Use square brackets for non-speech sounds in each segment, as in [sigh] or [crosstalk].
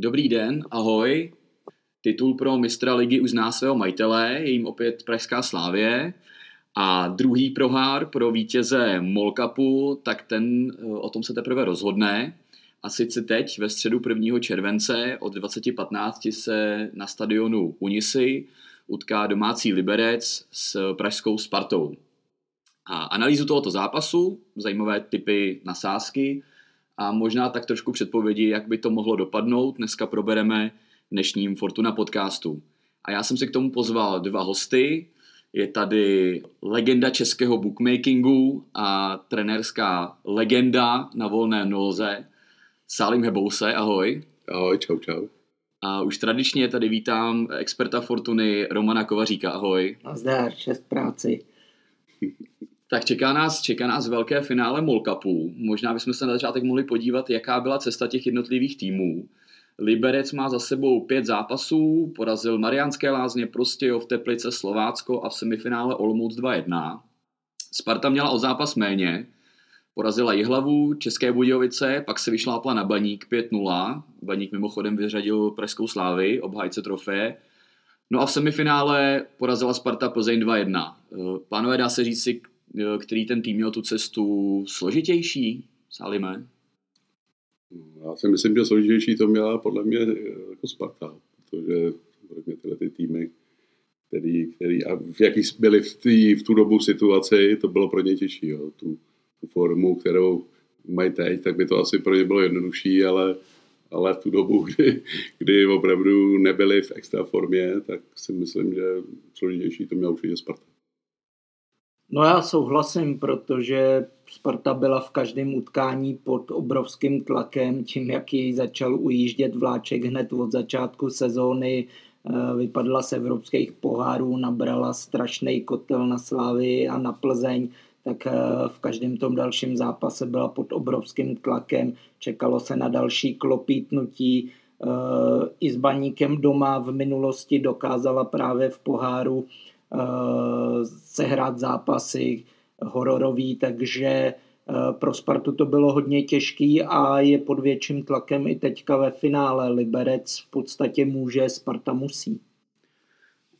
Dobrý den, ahoj. Titul pro mistra ligy už zná svého majitele, je jim opět Pražská Slávě. A druhý prohár pro vítěze Molkapu, tak ten eh, o tom se teprve rozhodne. A sice teď ve středu 1. července od 20.15 se na stadionu Unisy utká domácí Liberec s pražskou Spartou. A analýzu tohoto zápasu, zajímavé typy na sázky a možná tak trošku předpovědi, jak by to mohlo dopadnout, dneska probereme v dnešním Fortuna podcastu. A já jsem si k tomu pozval dva hosty. Je tady legenda českého bookmakingu a trenérská legenda na volné noze Salim Hebouse, ahoj. Ahoj, čau, čau. A už tradičně tady vítám experta Fortuny Romana Kovaříka, ahoj. Nazdar, šest práci. [laughs] Tak čeká nás, čeká nás velké finále Molkapu. Možná bychom se na začátek mohli podívat, jaká byla cesta těch jednotlivých týmů. Liberec má za sebou pět zápasů, porazil Mariánské lázně, Prostějov, Teplice, Slovácko a v semifinále Olomouc 2-1. Sparta měla o zápas méně, porazila Jihlavu, České Budějovice, pak se vyšlápla na Baník 5-0. Baník mimochodem vyřadil Pražskou slávy, obhájce trofeje. No a v semifinále porazila Sparta Plzeň 2-1. Pánové, dá se říct si, který ten tým měl tu cestu složitější, Salime? Já si myslím, že složitější to měla podle mě jako Sparta, protože podle mě tyhle ty týmy, který, který a v jaký byli v, tý, v tu dobu situaci, to bylo pro ně těžší. Jo. Tu, tu formu, kterou mají teď, tak by to asi pro ně bylo jednodušší, ale, ale v tu dobu, [laughs] kdy, kdy opravdu nebyli v extra formě, tak si myslím, že složitější to měla určitě Sparta. No já souhlasím, protože Sparta byla v každém utkání pod obrovským tlakem, tím, jak jej začal ujíždět vláček hned od začátku sezóny, eh, vypadla z evropských pohárů, nabrala strašný kotel na Slávy a na Plzeň, tak eh, v každém tom dalším zápase byla pod obrovským tlakem, čekalo se na další klopítnutí, eh, i s baníkem doma v minulosti dokázala právě v poháru sehrát zápasy hororový, takže eh, pro Spartu to bylo hodně těžký a je pod větším tlakem i teďka ve finále. Liberec v podstatě může, Sparta musí.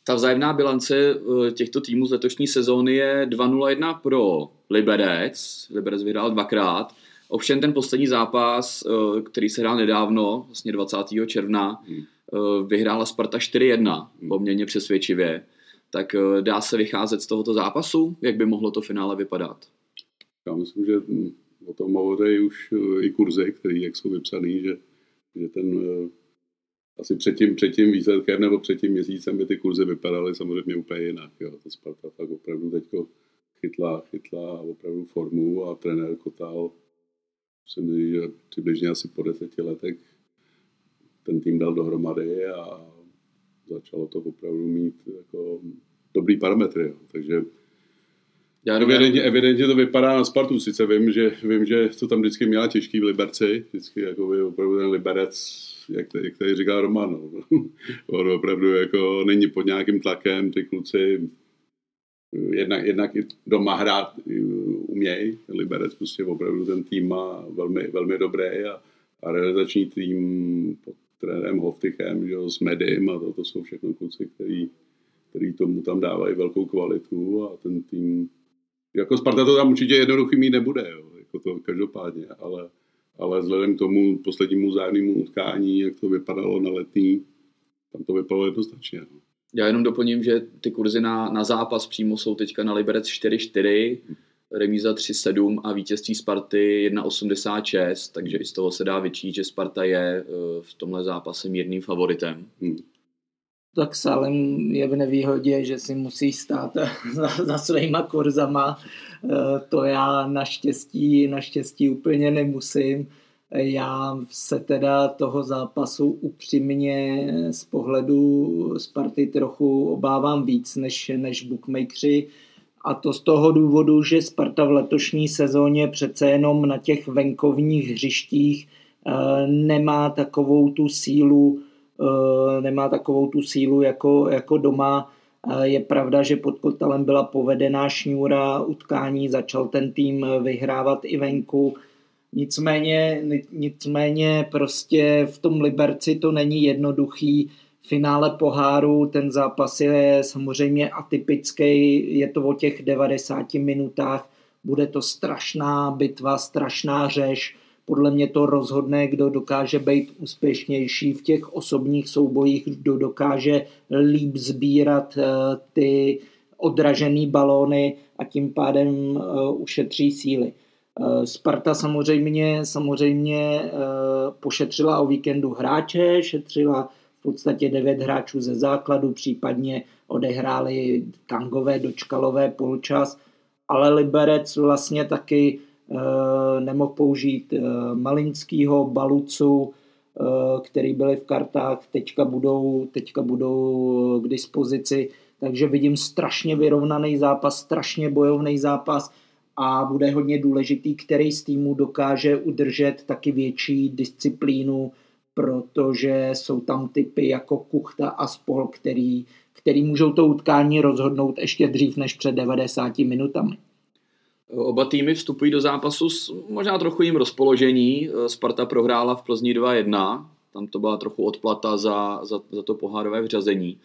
Ta vzájemná bilance eh, těchto týmů z letošní sezóny je 2-0-1 pro Liberec. Liberec vyhrál dvakrát. Ovšem ten poslední zápas, který se hrál nedávno, vlastně 20. června, hmm. vyhrála Sparta 4-1, hmm. poměrně přesvědčivě tak eh, dá se vycházet z tohoto zápasu? Jak by mohlo to finále vypadat? Já myslím, že hm, o tom hovoří už eh, i kurzy, který jak jsou vypsaný, že, že ten eh, asi před tím, před tím výsledkem nebo před tím měsícem by ty kurzy vypadaly samozřejmě úplně jinak. Jo. To Sparta tak opravdu teďko chytla, chytla opravdu formu a trenér Kotal si myslím, že přibližně asi po deseti letech ten tým dal dohromady a začalo to opravdu mít jako dobrý parametry. Jo. Takže já evidentně, evidentně, to vypadá na Spartu. Sice vím, že, vím, že to tam vždycky měla těžký v Liberci. Vždycky jako by opravdu ten Liberec, jak, tady, jak tady říká Roman, no. [laughs] on opravdu jako není pod nějakým tlakem. Ty kluci jednak, jednak i doma hrát umějí. Liberec prostě opravdu ten tým má velmi, velmi dobrý a, a realizační tým pod trenérem Hoftychem, že s Medim a to, to jsou všechno kluci, který, který tomu tam dávají velkou kvalitu a ten tým, jako Sparta to tam určitě jednoduchý mít nebude, jo, jako to každopádně, ale, ale vzhledem k tomu poslednímu zájemnému utkání, jak to vypadalo na letní, tam to vypadalo jednoznačně. Jo. Já jenom doplním, že ty kurzy na, na zápas přímo jsou teďka na Liberec 4-4, remíza 3-7 a vítězství Sparty 1-86, takže i z toho se dá vyčít, že Sparta je eh, v tomhle zápase mírným favoritem. Hmm. Tak Salem je v nevýhodě, že si musí stát [laughs] za, za svýma kurzama. Eh, to já naštěstí, naštěstí úplně nemusím. Já se teda toho zápasu upřímně z pohledu Sparty trochu obávám víc než, než bookmakeri a to z toho důvodu, že Sparta v letošní sezóně přece jenom na těch venkovních hřištích eh, nemá takovou tu sílu, eh, nemá takovou tu sílu jako, jako doma. Eh, je pravda, že pod Kotelem byla povedená šňůra utkání, začal ten tým vyhrávat i venku, Nicméně, nicméně prostě v tom Liberci to není jednoduchý. Finále poháru, ten zápas je samozřejmě atypický, je to o těch 90 minutách, bude to strašná bitva, strašná řeš. Podle mě to rozhodne, kdo dokáže být úspěšnější v těch osobních soubojích, kdo dokáže líp sbírat eh, ty odražené balóny a tím pádem uh, ušetří síly. Uh, Sparta samozřejmě, samozřejmě pošetřila o víkendu hráče, šetřila v podstatě devět hráčů ze základu, případně odehráli kangové, dočkalové půlčas, ale Liberec vlastně taky nemohl použít Malinskýho, Balucu, který byli v kartách, teďka budou, teďka budou k dispozici. Takže vidím strašně vyrovnaný zápas, strašně bojovný zápas a bude hodně důležitý, který z týmu dokáže udržet taky větší disciplínu, protože jsou tam typy jako Kuchta a Spol, který, který můžou to utkání rozhodnout ještě dřív než před 90 minutami. Oba týmy vstupují do zápasu s možná trochu jim rozpoložení. Sparta prohrála v Plzni 2-1, tam to byla trochu odplata za, za, za to pohárové vřazení.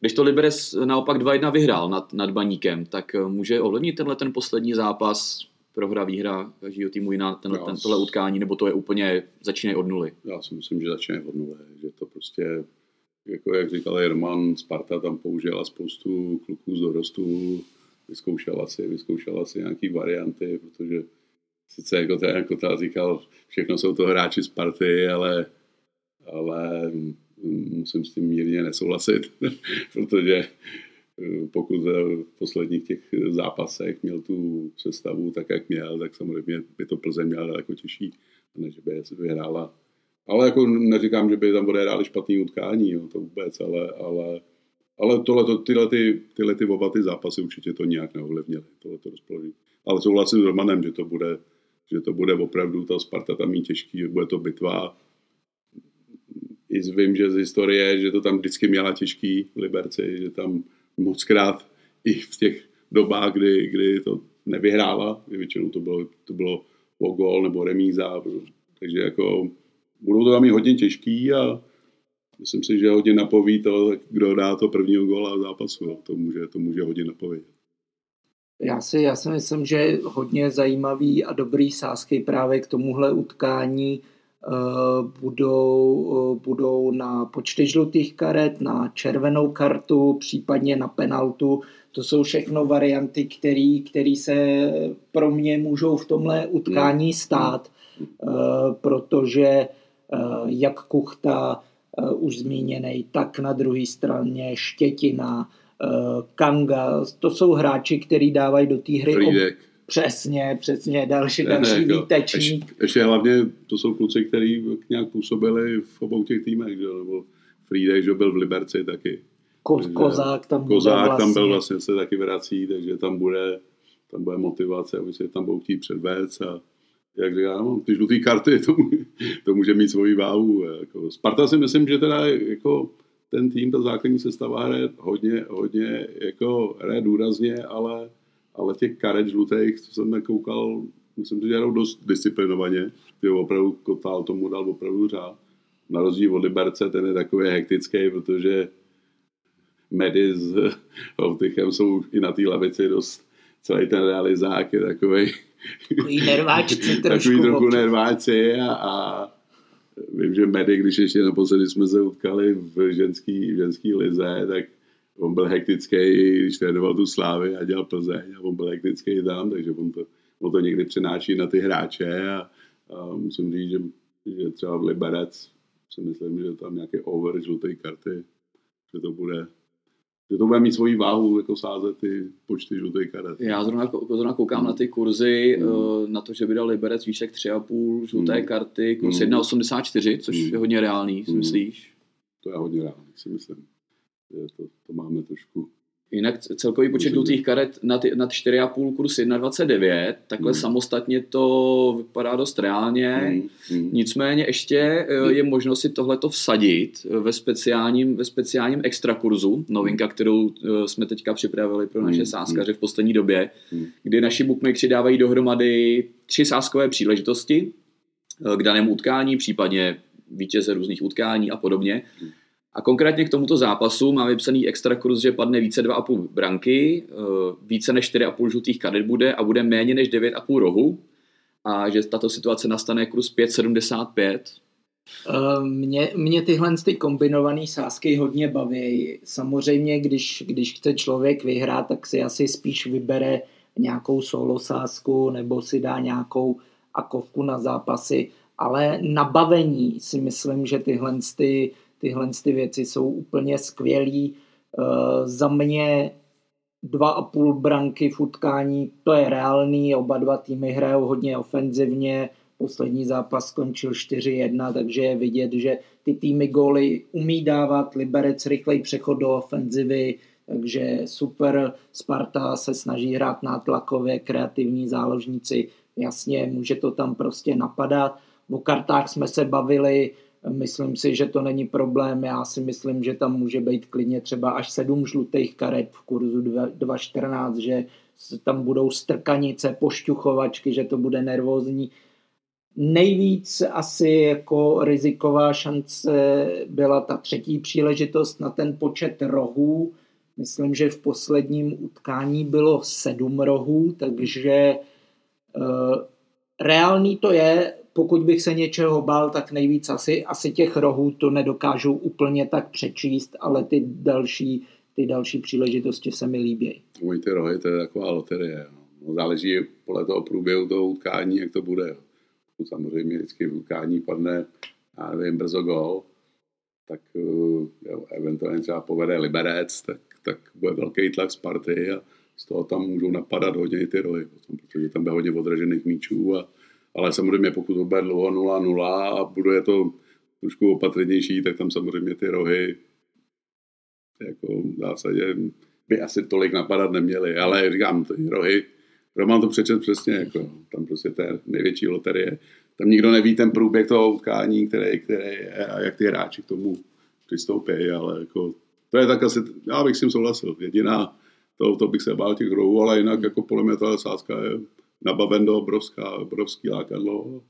Když to Liberec naopak 2-1 vyhrál nad, nad Baníkem, tak může ovlivnit tenhle ten poslední zápas, prohra, výhra každého týmu jiná, tenhle, ten, tohle utkání, nebo to je úplně, začínají od nuly? Já si myslím, že začínají od nuly, že to prostě, jako jak říkal Roman, Sparta tam použila spoustu kluků z dorostu, vyzkoušela si, vyzkoušela si nějaký varianty, protože sice jako ten jako ta říkal, všechno jsou to hráči Sparty, ale, ale musím s tím mírně nesouhlasit, [laughs] protože pokud v posledních těch zápasech měl tu sestavu tak, jak měl, tak samozřejmě by to Plzeň měla daleko těžší, než by vyhrála. Ale jako neříkám, že by tam odehráli špatný utkání, jo, to vůbec, ale, ale, ale tohle, tyhle, ty, tyhle ty oba ty zápasy určitě to nějak neovlivnily, tohle to rozpoložení. Ale souhlasím s Romanem, že to bude, že to bude opravdu ta Sparta tam mít těžký, bude to bitva, i vím, že z historie, že to tam vždycky měla těžký Liberci, že tam moc krát i v těch dobách, kdy, kdy to nevyhrála, většinou to bylo, to bylo o gol nebo remíza, takže jako budou to tam mít hodně těžký a myslím si, že hodně napoví to, kdo dá to prvního góla v zápasu, jo. to může, to může hodně napovědět. Já si, já si myslím, že hodně zajímavý a dobrý sázky právě k tomuhle utkání budou, eh, budou na počty žlutých karet, na červenou kartu, případně na penaltu. To jsou všechno varianty, které se pro mě můžou v tomhle utkání hmm. stát, eh, protože jak Kuchta, už zmíněný, tak na druhé straně Štětina, Kanga, to jsou hráči, kteří dávají do té hry Frídek. Přesně, přesně, další, ne, další ne, výtečník. Ještě, ještě hlavně to jsou kluci, kteří nějak působili v obou těch týmech, že? nebo Friedek, že byl v Liberci taky. Ko, takže, kozák tam Kozák vlastně. tam byl vlastně, vlastně se taky vrací, takže tam bude, tam bude motivace, aby se tam budou chtít předvést a jak říkám, no, ty žluté karty, to, to může mít svoji váhu. Jako. Sparta si myslím, že teda jako ten tým, ta základní sestava hraje hodně, hodně jako hraje důrazně, ale ale těch karet žlutých, co jsem nekoukal, myslím, že hrajou dost disciplinovaně, že opravdu Kotál tomu dal opravdu řád. Na rozdíl od Liberce, ten je takový hektický, protože Medy s [laughs] Hovtychem jsou i na té lavici dost, celý ten realizák je takový takový nerváčci [laughs] trošku. Takový trochu nerváci a, a vím, že Medy, když ještě naposledy jsme se utkali v ženský, v ženský lize, tak on byl hektický, když trénoval tu Slávy a dělal Plzeň a on byl hektický tam, takže on to, on to někdy přenáší na ty hráče a, a musím říct, že, že třeba v Liberec si myslím, že tam nějaké over žluté karty, že to bude že to bude mít svoji váhu, jako sázet ty počty žlutých karet. Já zrovna, zrovna koukám mm. na ty kurzy, mm. na to, že by dal Liberec výšek 3,5 žluté mm. karty, kurz mm. 1,84, což mm. je hodně reálný, si mm. myslíš? To je hodně reálný, si myslím to, to máme trošku Jinak celkový počet žlutých karet nad, nad 4,5 kurz 1,29, takhle hmm. samostatně to vypadá dost reálně. Hmm. Hmm. Nicméně ještě hmm. je možnost si tohleto vsadit ve speciálním, ve speciálním extra kurzu, novinka, kterou eh, jsme teďka připravili pro naše hmm. sázkaře v poslední době, hmm. kdy naši bookmakeri dávají dohromady tři sázkové příležitosti eh, k danému utkání, případně vítěze různých utkání a podobně. A konkrétně k tomuto zápasu máme vypsaný extra kurz, že padne více 2,5 branky, eh, více než 4,5 žlutých karet bude a bude méně než 9,5 rohu a že tato situace nastane kurz 5,75. Eh, mě, mě tyhle ty kombinované sázky hodně baví. Samozřejmě, když, když chce člověk vyhrát, tak si asi spíš vybere nějakou solo sázku nebo si dá nějakou akovku na zápasy, ale nabavení si myslím, že tyhle ty Tyhle ty věci jsou úplně skvělý. Uh, za mě dva a půl branky v utkání, to je reálný, oba dva týmy hrajou hodně ofenzivně, poslední zápas skončil 4-1, takže je vidět, že ty týmy góly umí dávat, Liberec rychlej přechod do ofenzivy, takže super, Sparta se snaží hrát nátlakově, kreativní záložníci, jasně, může to tam prostě napadat. O kartách jsme se bavili, Myslím si, že to není problém. Já si myslím, že tam může být klidně třeba až sedm žlutých karet v kurzu 2.14, že tam budou strkanice, pošťuchovačky, že to bude nervózní. Nejvíc asi jako riziková šance byla ta třetí příležitost na ten počet rohů. Myslím, že v posledním utkání bylo sedm rohů, takže uh, reálný to je, pokud bych se něčeho bál, tak nejvíc asi, asi těch rohů to nedokážu úplně tak přečíst, ale ty další, ty další příležitosti se mi líbí. Můj ty rohy, to je taková loterie. No. záleží podle toho průběhu toho utkání, jak to bude. Samozřejmě vždycky v utkání padne, já nevím, brzo gol, tak uh, jo, eventuálně třeba povede Liberec, tak, tak bude velký tlak Sparty a z toho tam můžou napadat hodně i ty rohy, potom, protože tam bude hodně odražených míčů a ale samozřejmě pokud to bude dlouho 0-0 a bude to trošku opatrnější, tak tam samozřejmě ty rohy jako v zásadě by asi tolik napadat neměly, ale říkám, ty rohy, Roman to přečet přesně, jako, tam prostě to je největší loterie. Tam nikdo neví ten průběh toho utkání, který, který je a jak ty hráči k tomu přistoupí, ale jako, to je tak asi, já bych s tím souhlasil. Jediná, to, to bych se bál těch rohů, ale jinak jako podle mě ta sázka je nabaven do obrovská, obrovský lákadlo.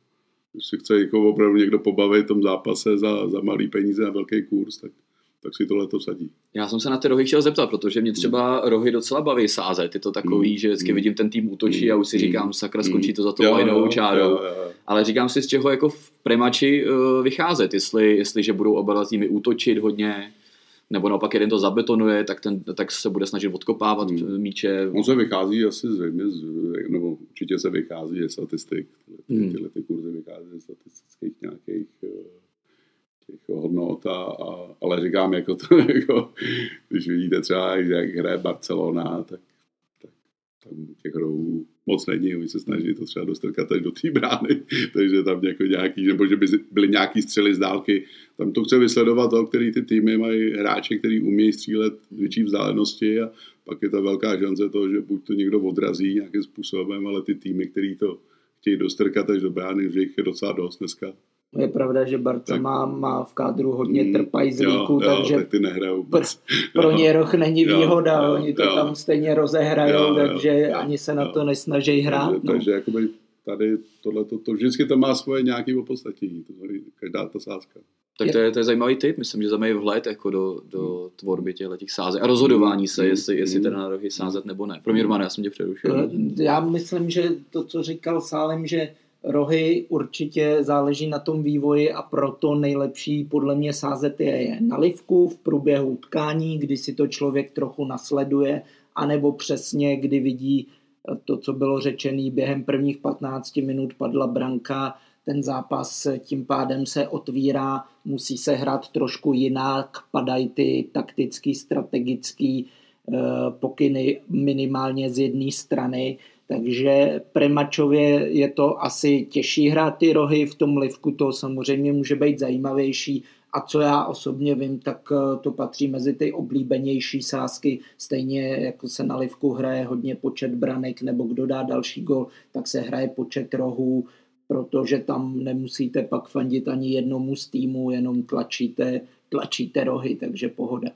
Když si chce jako opravdu někdo pobavit v tom zápase za, za malý peníze a velký kurz, tak, tak si tohle to sadí. Já jsem se na ty rohy chtěl zeptat, protože mě třeba rohy docela baví sázet. Je to takový, mm. že vždycky mm. vidím ten tým útočí mm. a už si říkám, sakra, skončí to za to lajnou čárou. Ale říkám si, z čeho jako v premači uh, vycházet, jestli, jestliže budou oba týmy útočit hodně, nebo naopak jeden to zabetonuje, tak, ten, tak se bude snažit odkopávat hmm. míče. On se vychází asi zřejmě, nebo určitě se vychází ze statistik. Hmm. Tyhle ty kurzy vychází ze statistických nějakých eh, těch hodnot, a, a, ale říkám, jako to, [laughs] jako, když vidíte třeba, jak hraje Barcelona, tak tam těch rohů moc není, oni se snaží to třeba dostrkat až do té brány, [laughs] takže tam jako nějaký, nebo že by byly nějaký střely z dálky, tam to chce vysledovat to, který ty týmy mají hráče, který umějí střílet větší vzdálenosti a pak je ta velká šance toho, že buď to někdo odrazí nějakým způsobem, ale ty týmy, který to chtějí dostrkat až do brány, že jich je docela dost dneska. Je pravda, že Barca tak, má, má v kádru hodně mm, trpajzlíků, takže tak ty nehrajou pro, pro ně roh není výhoda, jo, oni to jo, tam stejně rozehrajou, jo, takže jo, ani se jo, na to nesnaží hrát. Takže, no. takže jakoby tady tohle, to, to vždycky to má svoje nějaké opodstatnění, to každá ta sázka. Tak to je, to je zajímavý tip, myslím, že za mě vhled jako do, do tvorby těchto těch sázek a rozhodování se, jestli, jestli teda na rohy sázet nebo ne. Pro mě, Roman, já jsem tě přerušil. Já myslím, že to, co říkal Sálem, že rohy určitě záleží na tom vývoji a proto nejlepší podle mě sázet je, je na livku v průběhu utkání, kdy si to člověk trochu nasleduje, anebo přesně, kdy vidí to, co bylo řečené, během prvních 15 minut padla branka, ten zápas tím pádem se otvírá, musí se hrát trošku jinak, padají ty taktický, strategický eh, pokyny minimálně z jedné strany, takže premačově je to asi těžší hrát ty rohy, v tom livku to samozřejmě může být zajímavější a co já osobně vím, tak eh, to patří mezi ty oblíbenější sázky, stejně jako se na livku hraje hodně počet branek nebo kdo dá další gol, tak se hraje počet rohů, protože tam nemusíte pak fandit ani jednomu z týmu, jenom tlačíte, tlačíte rohy, takže pohoda.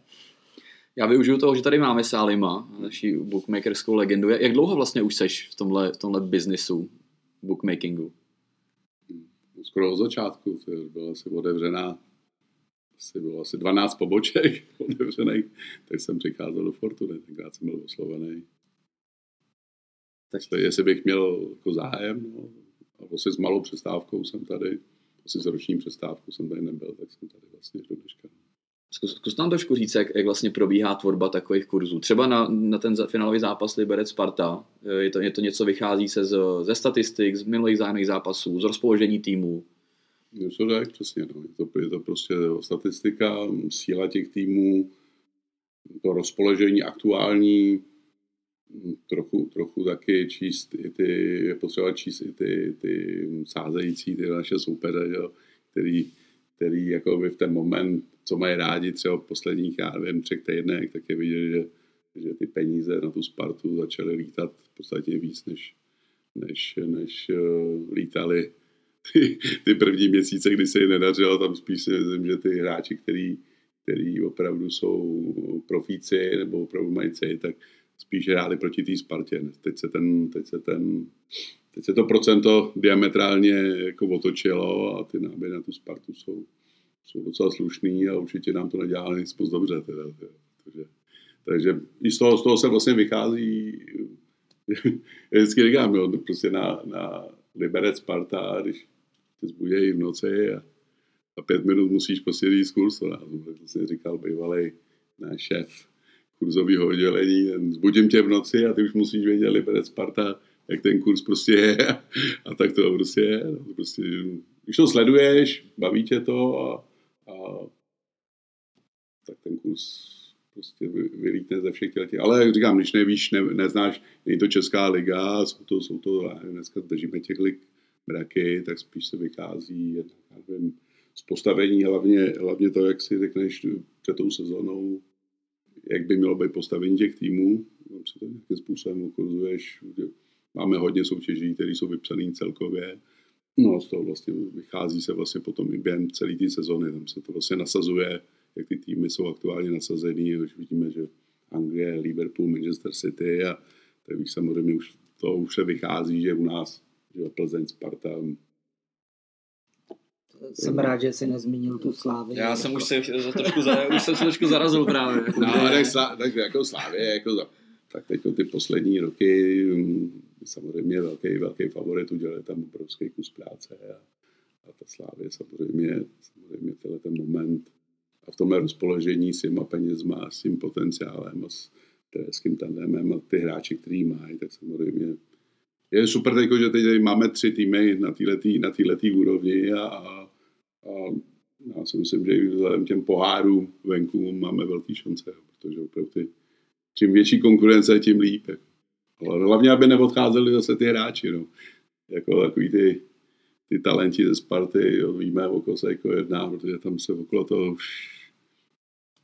Já využiju toho, že tady máme Salima, naší bookmakerskou legendu. Jak dlouho vlastně už seš v tomhle, v tomhle biznisu bookmakingu? skoro od začátku, to byla asi otevřená, asi bylo asi 12 poboček [laughs] otevřených, tak jsem přicházel do Fortuny, tenkrát jsem byl oslovený. Tak jestli bych měl jako zájem, no, a vlastně s malou přestávkou jsem tady, asi s roční přestávkou jsem tady nebyl, tak jsem tady vlastně do dneška. Zkus, zkus nám trošku říct, jak, jak vlastně probíhá tvorba takových kurzů. Třeba na, na ten finálový zápas Liberec Sparta, je to, je to něco, vychází se z, ze statistik, z minulých zájemných zápasů, z rozpoložení týmů. To tak, přesně. No. Je, to, je to prostě statistika, síla těch týmů, to rozpoložení aktuální, trochu, trochu taky číst i ty, je potřeba číst i ty, ty sázející, ty naše soupeře, jo, který, který jako by v ten moment, co mají rádi třeba posledních, já nevím, třech týdnech, tak je vidět, že, že ty peníze na tu Spartu začaly lítat v podstatě víc, než, než, než uh, lítali ty, ty první měsíce, kdy se jí nedařilo, tam spíš si myslím, že ty hráči, který, který opravdu jsou profíci nebo opravdu mají cej, tak spíš hráli proti té Spartě. Teď se, ten, teď, se ten, teď se to procento diametrálně jako otočilo a ty náběhy na tu Spartu jsou, jsou docela slušný a určitě nám to nedělá nic moc dobře. Teda, teda. Takže, takže i z toho, z toho se vlastně vychází, já [laughs] vždycky říkám, jo, prostě na, na Liberec Sparta, když se zbudějí v noci a, a pět minut musíš prostě jít z kurzu. To jsem říkal bývalý náš šéf kurzového oddělení. Zbudím tě v noci a ty už musíš vědět Liberec Sparta, jak ten kurz prostě je. [laughs] A tak to prostě je. No, prostě, když to sleduješ, baví tě to a, a tak ten kurz prostě vylítne ze všech těch. Ale jak říkám, když nevíš, ne, neznáš, není to Česká liga, jsou to, jsou to dneska držíme těch lig mraky, tak spíš se vychází nevím, z postavení, hlavně, hlavně to, jak si řekneš před tou sezónou, jak by mělo být postavení těch týmů, tam se to nějakým způsobem ukazuješ, máme hodně soutěží, které jsou vypsané celkově, no z toho vlastně vychází se vlastně potom i během celé té sezóny, tam se to vlastně nasazuje, jak ty týmy jsou aktuálně nasazený, už vidíme, že Anglie, Liverpool, Manchester City a tak už samozřejmě už to už se vychází, že u nás že Plzeň, Sparta. Jsem rád, že jsi nezmínil tu Slávy. Já jsem už se trošku, za, už jsem se trošku zarazil právě. Jako no, tak, tak jako Slávě, jako za, tak teď ty poslední roky mm, samozřejmě velký, velký favorit, udělali tam obrovský kus práce a, a ta Slávě samozřejmě, samozřejmě tenhle ten moment a v tomhle rozpoložení s těma penězma, s tím potenciálem a s trenerským tandemem a ty hráči, který mají, tak samozřejmě je super, jako, že teď máme tři týmy na této na týhletý úrovni a, a, a já si myslím, že i vzhledem těm pohárům venku máme velký šance, protože opravdu ty, čím větší konkurence, tím líp. Jako. Ale hlavně, aby neodcházeli zase ty hráči, no. Jako takový ty, ty talenti ze Sparty, jo, víme, o koho se jako jedná, protože tam se okolo toho už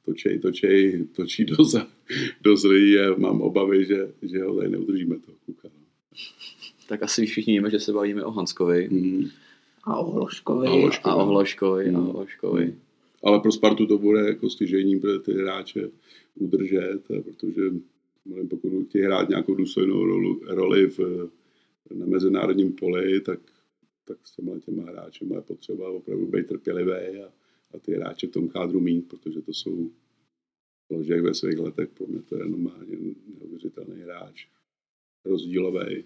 točej, točej, točí dost, dost lidí a mám obavy, že, že ho tady neudržíme toho kuka. No tak asi všichni víme, že se bavíme o Hanskovi. Mm. A o Hloškovi. A o Hloškovi. A o Hloškovi. Mm. A o Hloškovi. Mm. Ale pro Spartu to bude jako stěžení pro ty hráče udržet, protože pokud chtějí hrát nějakou důstojnou roli v, na mezinárodním poli, tak, tak s těma těma hráči je potřeba opravdu být trpělivý a, a ty hráče v tom kádru mít, protože to jsou Ložek ve svých letech, pro mě to je normálně neuvěřitelný hráč, rozdílový,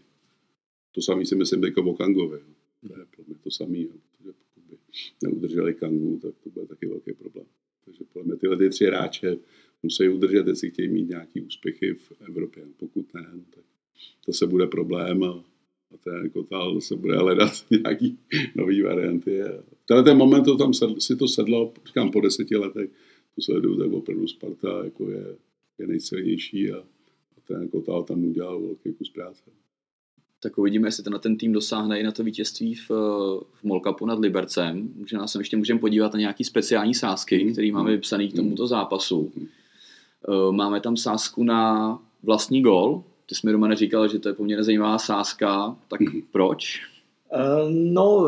to samé si myslím teďka o Kangovi. To je pro mě to samé, protože pokud by neudrželi Kangu, tak to bude taky velký problém. Takže podle mě tyhle ty tři hráče musí udržet, jestli chtějí mít nějaký úspěchy v Evropě. Pokud ne, no, tak to se bude problém a, a ten Kotal se bude hledat [laughs] nějaký nový varianty. Tenhle ten moment to tam sedlo, si to sedlo, říkám po deseti letech, to sleduju, tak opravdu Sparta jako je, je nejsilnější a, a ten Kotal tam udělal velký kus práce tak uvidíme, jestli na ten tým dosáhne i na to vítězství v, v Molkapu nad Libercem. Možná se ještě můžeme podívat na nějaký speciální sázky, mm. které máme vypsané k tomuto zápasu. Mm. Máme tam sázku na vlastní gol. Ty jsi mi, Romane, říkal, že to je poměrně zajímavá sázka. Tak mm. proč? Uh, no,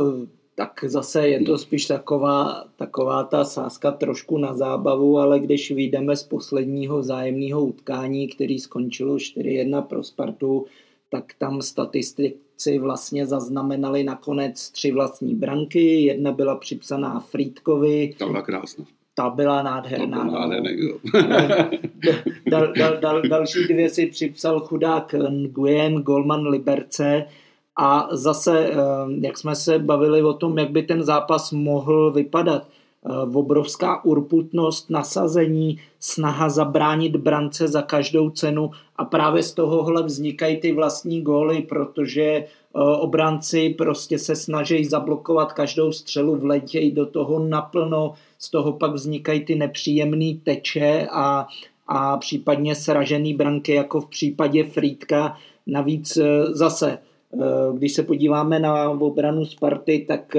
tak zase je to spíš taková, taková ta sázka trošku na zábavu, ale když vyjdeme z posledního zájemného utkání, který skončilo 4-1 pro Spartu, tak tam statistik, Turci vlastně zaznamenali nakonec tři vlastní branky. Jedna byla připsaná Frýdkovi. Ta byla krásná. Ta byla nádherná. To byla nádherný, dal, dal, dal, další dvě si připsal chudák Nguyen, Golman Liberce. A zase, jak jsme se bavili o tom, jak by ten zápas mohl vypadat, obrovská urputnost, nasazení, snaha zabránit brance za každou cenu a právě z tohohle vznikají ty vlastní góly, protože obránci prostě se snaží zablokovat každou střelu, vletějí do toho naplno, z toho pak vznikají ty nepříjemné teče a, a případně sražený branky, jako v případě Frýdka. Navíc e, zase, e, když se podíváme na obranu Sparty, tak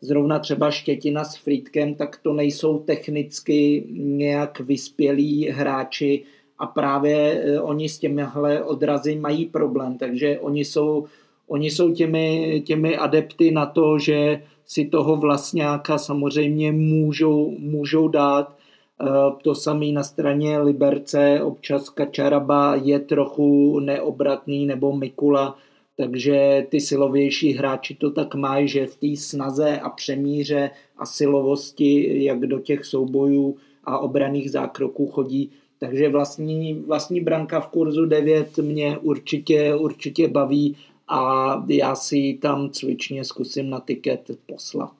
zrovna třeba Štětina s Frýdkem, tak to nejsou technicky nějak vyspělí hráči a právě oni s těmihle odrazy mají problém, takže oni jsou, oni jsou těmi, těmi adepty na to, že si toho vlastňáka samozřejmě můžou, můžou dát. Eh, to samé na straně Liberce, občas Kačaraba je trochu neobratný, nebo Mikula, takže ty silovější hráči to tak mají, že v té snaze a přemíře a silovosti, jak do těch soubojů a obraných zákroků chodí, takže vlastní, vlastní branka v kurzu 9 mě určitě, určitě baví a já si tam cvičně zkusím na tiket poslat.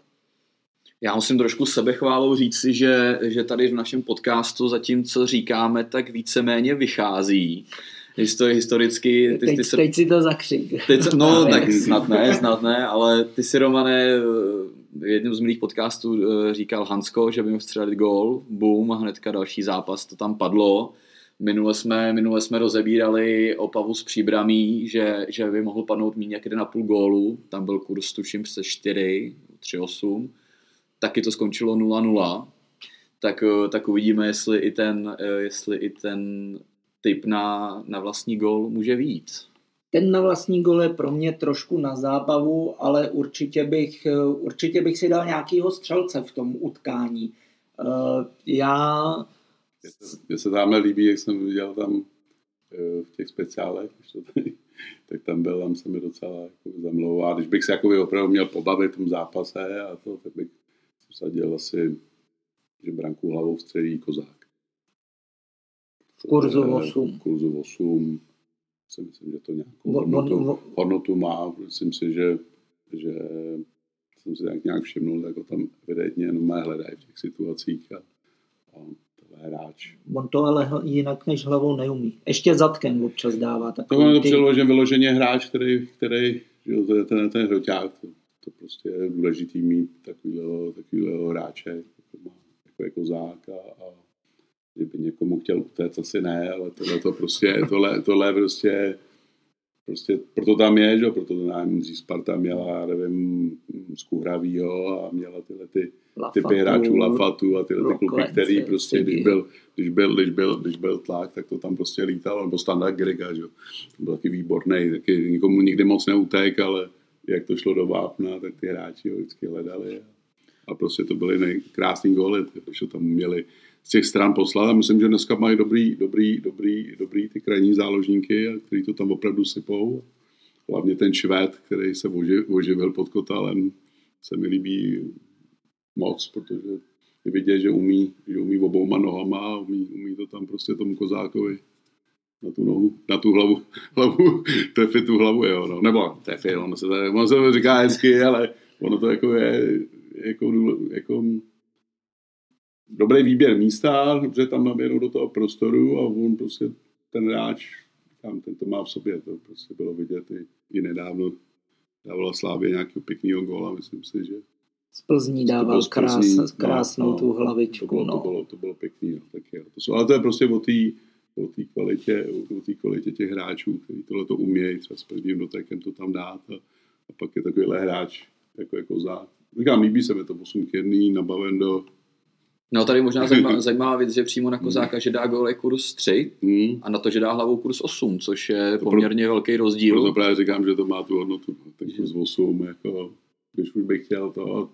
Já musím trošku sebechválou říci, že, že tady v našem podcastu zatím, co říkáme, tak víceméně vychází. Histo, historicky... Ty, teď, ty se, teď si to zakřik. Teď, no, [laughs] tak snad ne, snad ne, ale ty si, Romane, v jednom z milých podcastů eh, říkal Hansko, že by mohl střelit gól, boom, a hnedka další zápas to tam padlo. Minule jsme, minule jsme rozebírali Opavu s příbramí, že, že by mohl padnout méně jak 1,5 gólu. Tam byl kurz tuším přes 4, 3,8. Taky to skončilo 0-0. Tak, eh, tak uvidíme, jestli i ten, eh, jestli i ten typ na, na vlastní gól může víc. Ten na vlastní gol je pro mě trošku na zábavu, ale určitě bych, eh, určitě bych si dal nějakýho střelce v tom utkání. Já mně se tamhle líbí, jak jsem viděl tam eh, v těch speciálech, tak tam byl, tam se mi docela jako zamlouval. Když bych se jako opravdu měl pobavit v tom zápase a to, tak bych sadil asi, že branku hlavou střelí kozák. V kurzu 8. V kurzu 8 si myslím, že to nějakou hodnotu, hodnotu má. Myslím si, že, že jsem si tak nějak všimnul, tak ho tam evidentně jenom hledají v těch situacích a, a hráč. On to ale jinak než hlavou neumí. Ještě zadkem občas dává. To je to ty... přeložen vyloženě hráč, který, který že to je ten, ten hroťák. To, to prostě je důležitý mít takovýhle, takovýhle hráče, jako, má, jako, jako zák a, a kdyby někomu chtěl utéct, asi ne, ale tohle to prostě, tohle, tohle prostě prostě proto tam je, že? proto to nám Sparta měla, nevím, z Kuhravýho a měla tyhle ty Lafatu, typy hráčů Lafatu a tyhle ty kluky, který prostě, když byl, když, byl, když, byl, když byl tlak, tak to tam prostě lítal, nebo standard Grega, že? To byl taky výborný, taky nikomu nikdy moc neutek, ale jak to šlo do vápna, tak ty hráči ho vždycky hledali. A prostě to byly krásný góly, že tam měli z těch stran poslat a myslím, že dneska mají dobrý, dobrý, dobrý, dobrý ty krajní záložníky, který to tam opravdu sypou. Hlavně ten švéd, který se oživil pod kotalem, se mi líbí moc, protože je vidět, že umí, že umí obouma nohama a umí, umí to tam prostě tomu kozákovi na tu nohu, na tu hlavu, [laughs] hlavu trefit tu hlavu, jo, no. nebo trefit, ono se, to, ono se to říká hezky, ale ono to jako je, jako, jako dobrý výběr místa, dobře tam naběhnou do toho prostoru a on prostě ten hráč, tam ten to má v sobě, to prostě bylo vidět i, i nedávno dávala Slávě nějakého pěkného góla, myslím si, že z Plzní dával krás, no, krásnou no, tu hlavičku. To bylo, no. to bylo, to bylo pěkný, no, tak je. To jsou, ale to je prostě o té o té kvalitě, o té kvalitě těch hráčů, kteří tohle to umějí, třeba s prvním dotekem to tam dát a, a pak je takovýhle hráč jako, jako za. Říkám, líbí se mi to 8 k 1, nabaven do No tady možná [laughs] zajímavá, zajímavá věc, že přímo na Kozáka, že dá gole kurz 3 hmm. a na to, že dá hlavou kurz 8, což je to poměrně pro, velký rozdíl. Proto právě říkám, že to má tu hodnotu. Ten kurz 8, jako, když už bych chtěl to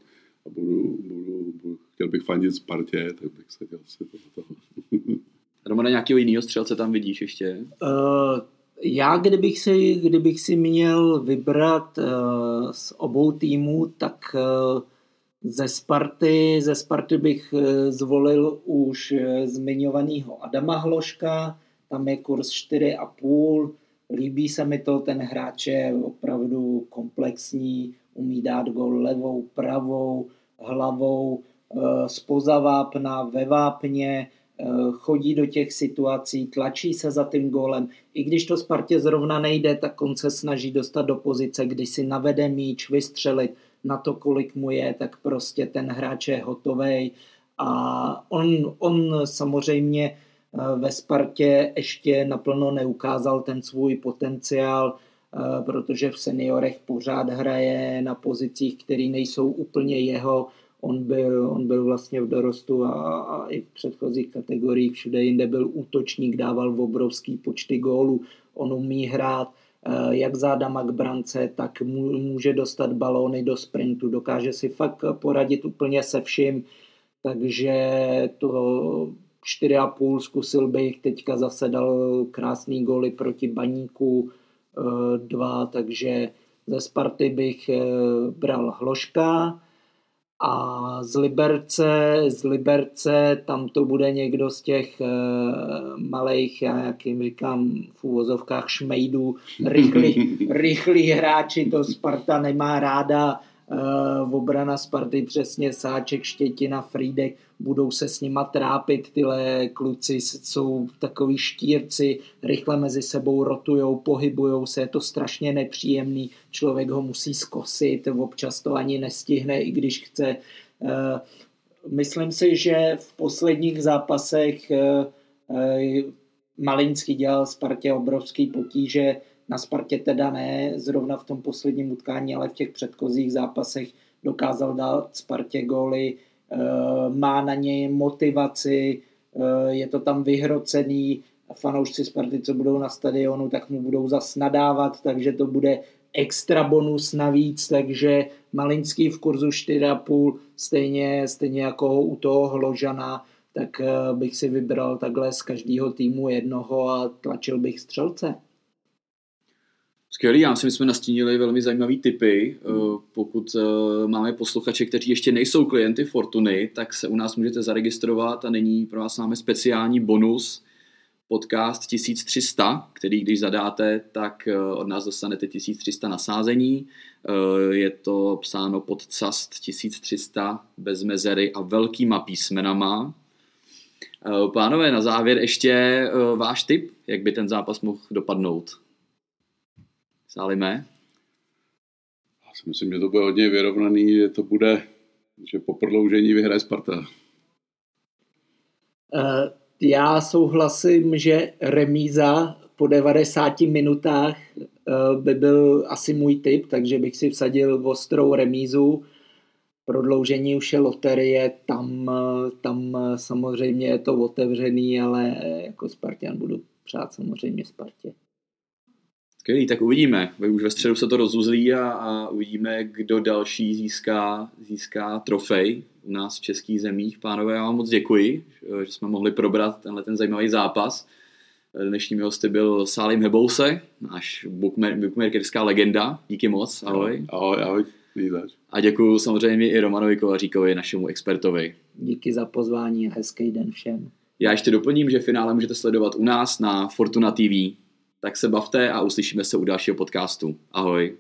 a budu, budu, budu chtěl bych fandit Spartě, tak bych se dělal si toho. [laughs] Romane, nějakého jiného střelce tam vidíš ještě? Uh, Já, kdybych si, kdybych si měl vybrat uh, z obou týmů, tak uh, ze Sparty, ze Sparty bych uh, zvolil už uh, zmiňovaného Adama Hloška, tam je kurz 4,5, líbí se mi to, ten hráč je opravdu komplexní, umí dát gol levou, pravou, hlavou, spoza vápna, ve vápně, Eh, chodí do těch situací, tlačí se za tím gólem. I když to Spartě zrovna nejde, tak on se snaží dostat do pozice, kdy si navede míč, vystřelit na to, kolik mu je, tak prostě ten hráč je hotový. A on, on samozřejmě eh, ve Spartě ještě naplno neukázal ten svůj potenciál, eh, protože v seniorech pořád hraje na pozicích, které nejsou úplně jeho, On byl, on byl vlastně v dorostu a, a i v předchozích kategoriích všude jinde byl útočník, dával v obrovský počty gólů. On umí hrát eh, jak zádama k brance, tak může dostat balóny do sprintu, dokáže si fakt poradit úplně se vším, takže to 4,5 zkusil bych, teďka zase dal krásný góly proti Baníku, eh, dva, takže ze Sparty bych eh, bral Hloška, a z Liberce, z Liberce tam to bude někdo z těch uh, malých, já jak jim říkám v úvozovkách šmejdů, rychlí, [laughs] rychlí hráči, to Sparta nemá ráda, uh, obrana Sparty přesně Sáček, Štětina, Frídek, budou se s nima trápit, tyhle kluci jsou takový štírci, rychle mezi sebou rotujou, pohybujou se, je to strašně nepříjemný, člověk ho musí zkosit, občas to ani nestihne, i když chce. Eh, myslím si, že v posledních zápasech eh, eh, Malinský dělal Spartě obrovský potíže, na Spartě teda ne, zrovna v tom posledním utkání, ale v těch předchozích zápasech dokázal dát Spartě góly, Eh, má na něj motivaci, eh, je to tam vyhrocený, fanoušci Sparty, co budou na stadionu, tak mu budou zas nadávat, takže to bude extra bonus navíc, takže Malinský v kurzu 4,5, stejně, stejně jako u toho Hložana, tak eh, bych si vybral takhle z každého týmu jednoho a tlačil bych střelce. Skvělý, já myslím, že jsme nastínili velmi zajímavé typy. Hmm. Pokud eh, máme posluchače, kteří ještě nejsou klienty Fortuny, tak se u nás můžete zaregistrovat a není pro vás máme speciální bonus podcast 1300, který když zadáte, tak eh, od nás dostanete 1300 nasázení. Je to psáno pod CAST 1300 bez mezery a velkýma písmenama. Pánové, na závěr ještě váš tip, jak by ten zápas mohl dopadnout. Salime? Já si myslím, že to bude hodně vyrovnaný, že to bude, že po prodloužení vyhraje Sparta. Eh, já souhlasím, že remíza po 90 minutách eh, by byl asi můj typ, takže bych si vsadil ostrou remízu. Prodloužení už je loterie, tam, eh, tam samozřejmě je to otevřený, ale jako Spartan budu přát samozřejmě Spartě. Skvělý, tak uvidíme. Už ve středu se to rozuzlí a, a uvidíme, kdo další získá, získá trofej u nás v českých zemích. Pánové, já vám moc děkuji, že jsme mohli probrat tenhle ten zajímavý zápas. Dnešními hosty byl Salim Hebouse, náš bookmakerská legenda. Díky moc, ahoj. Ahoj, ahoj. A děkuji samozřejmě i Romanovi Kovaříkovi, našemu expertovi. Díky za pozvání a hezký den všem. Já ještě doplním, že finále můžete sledovat u nás na Fortuna TV tak se bavte a uslyšíme se u dalšího podcastu. Ahoj.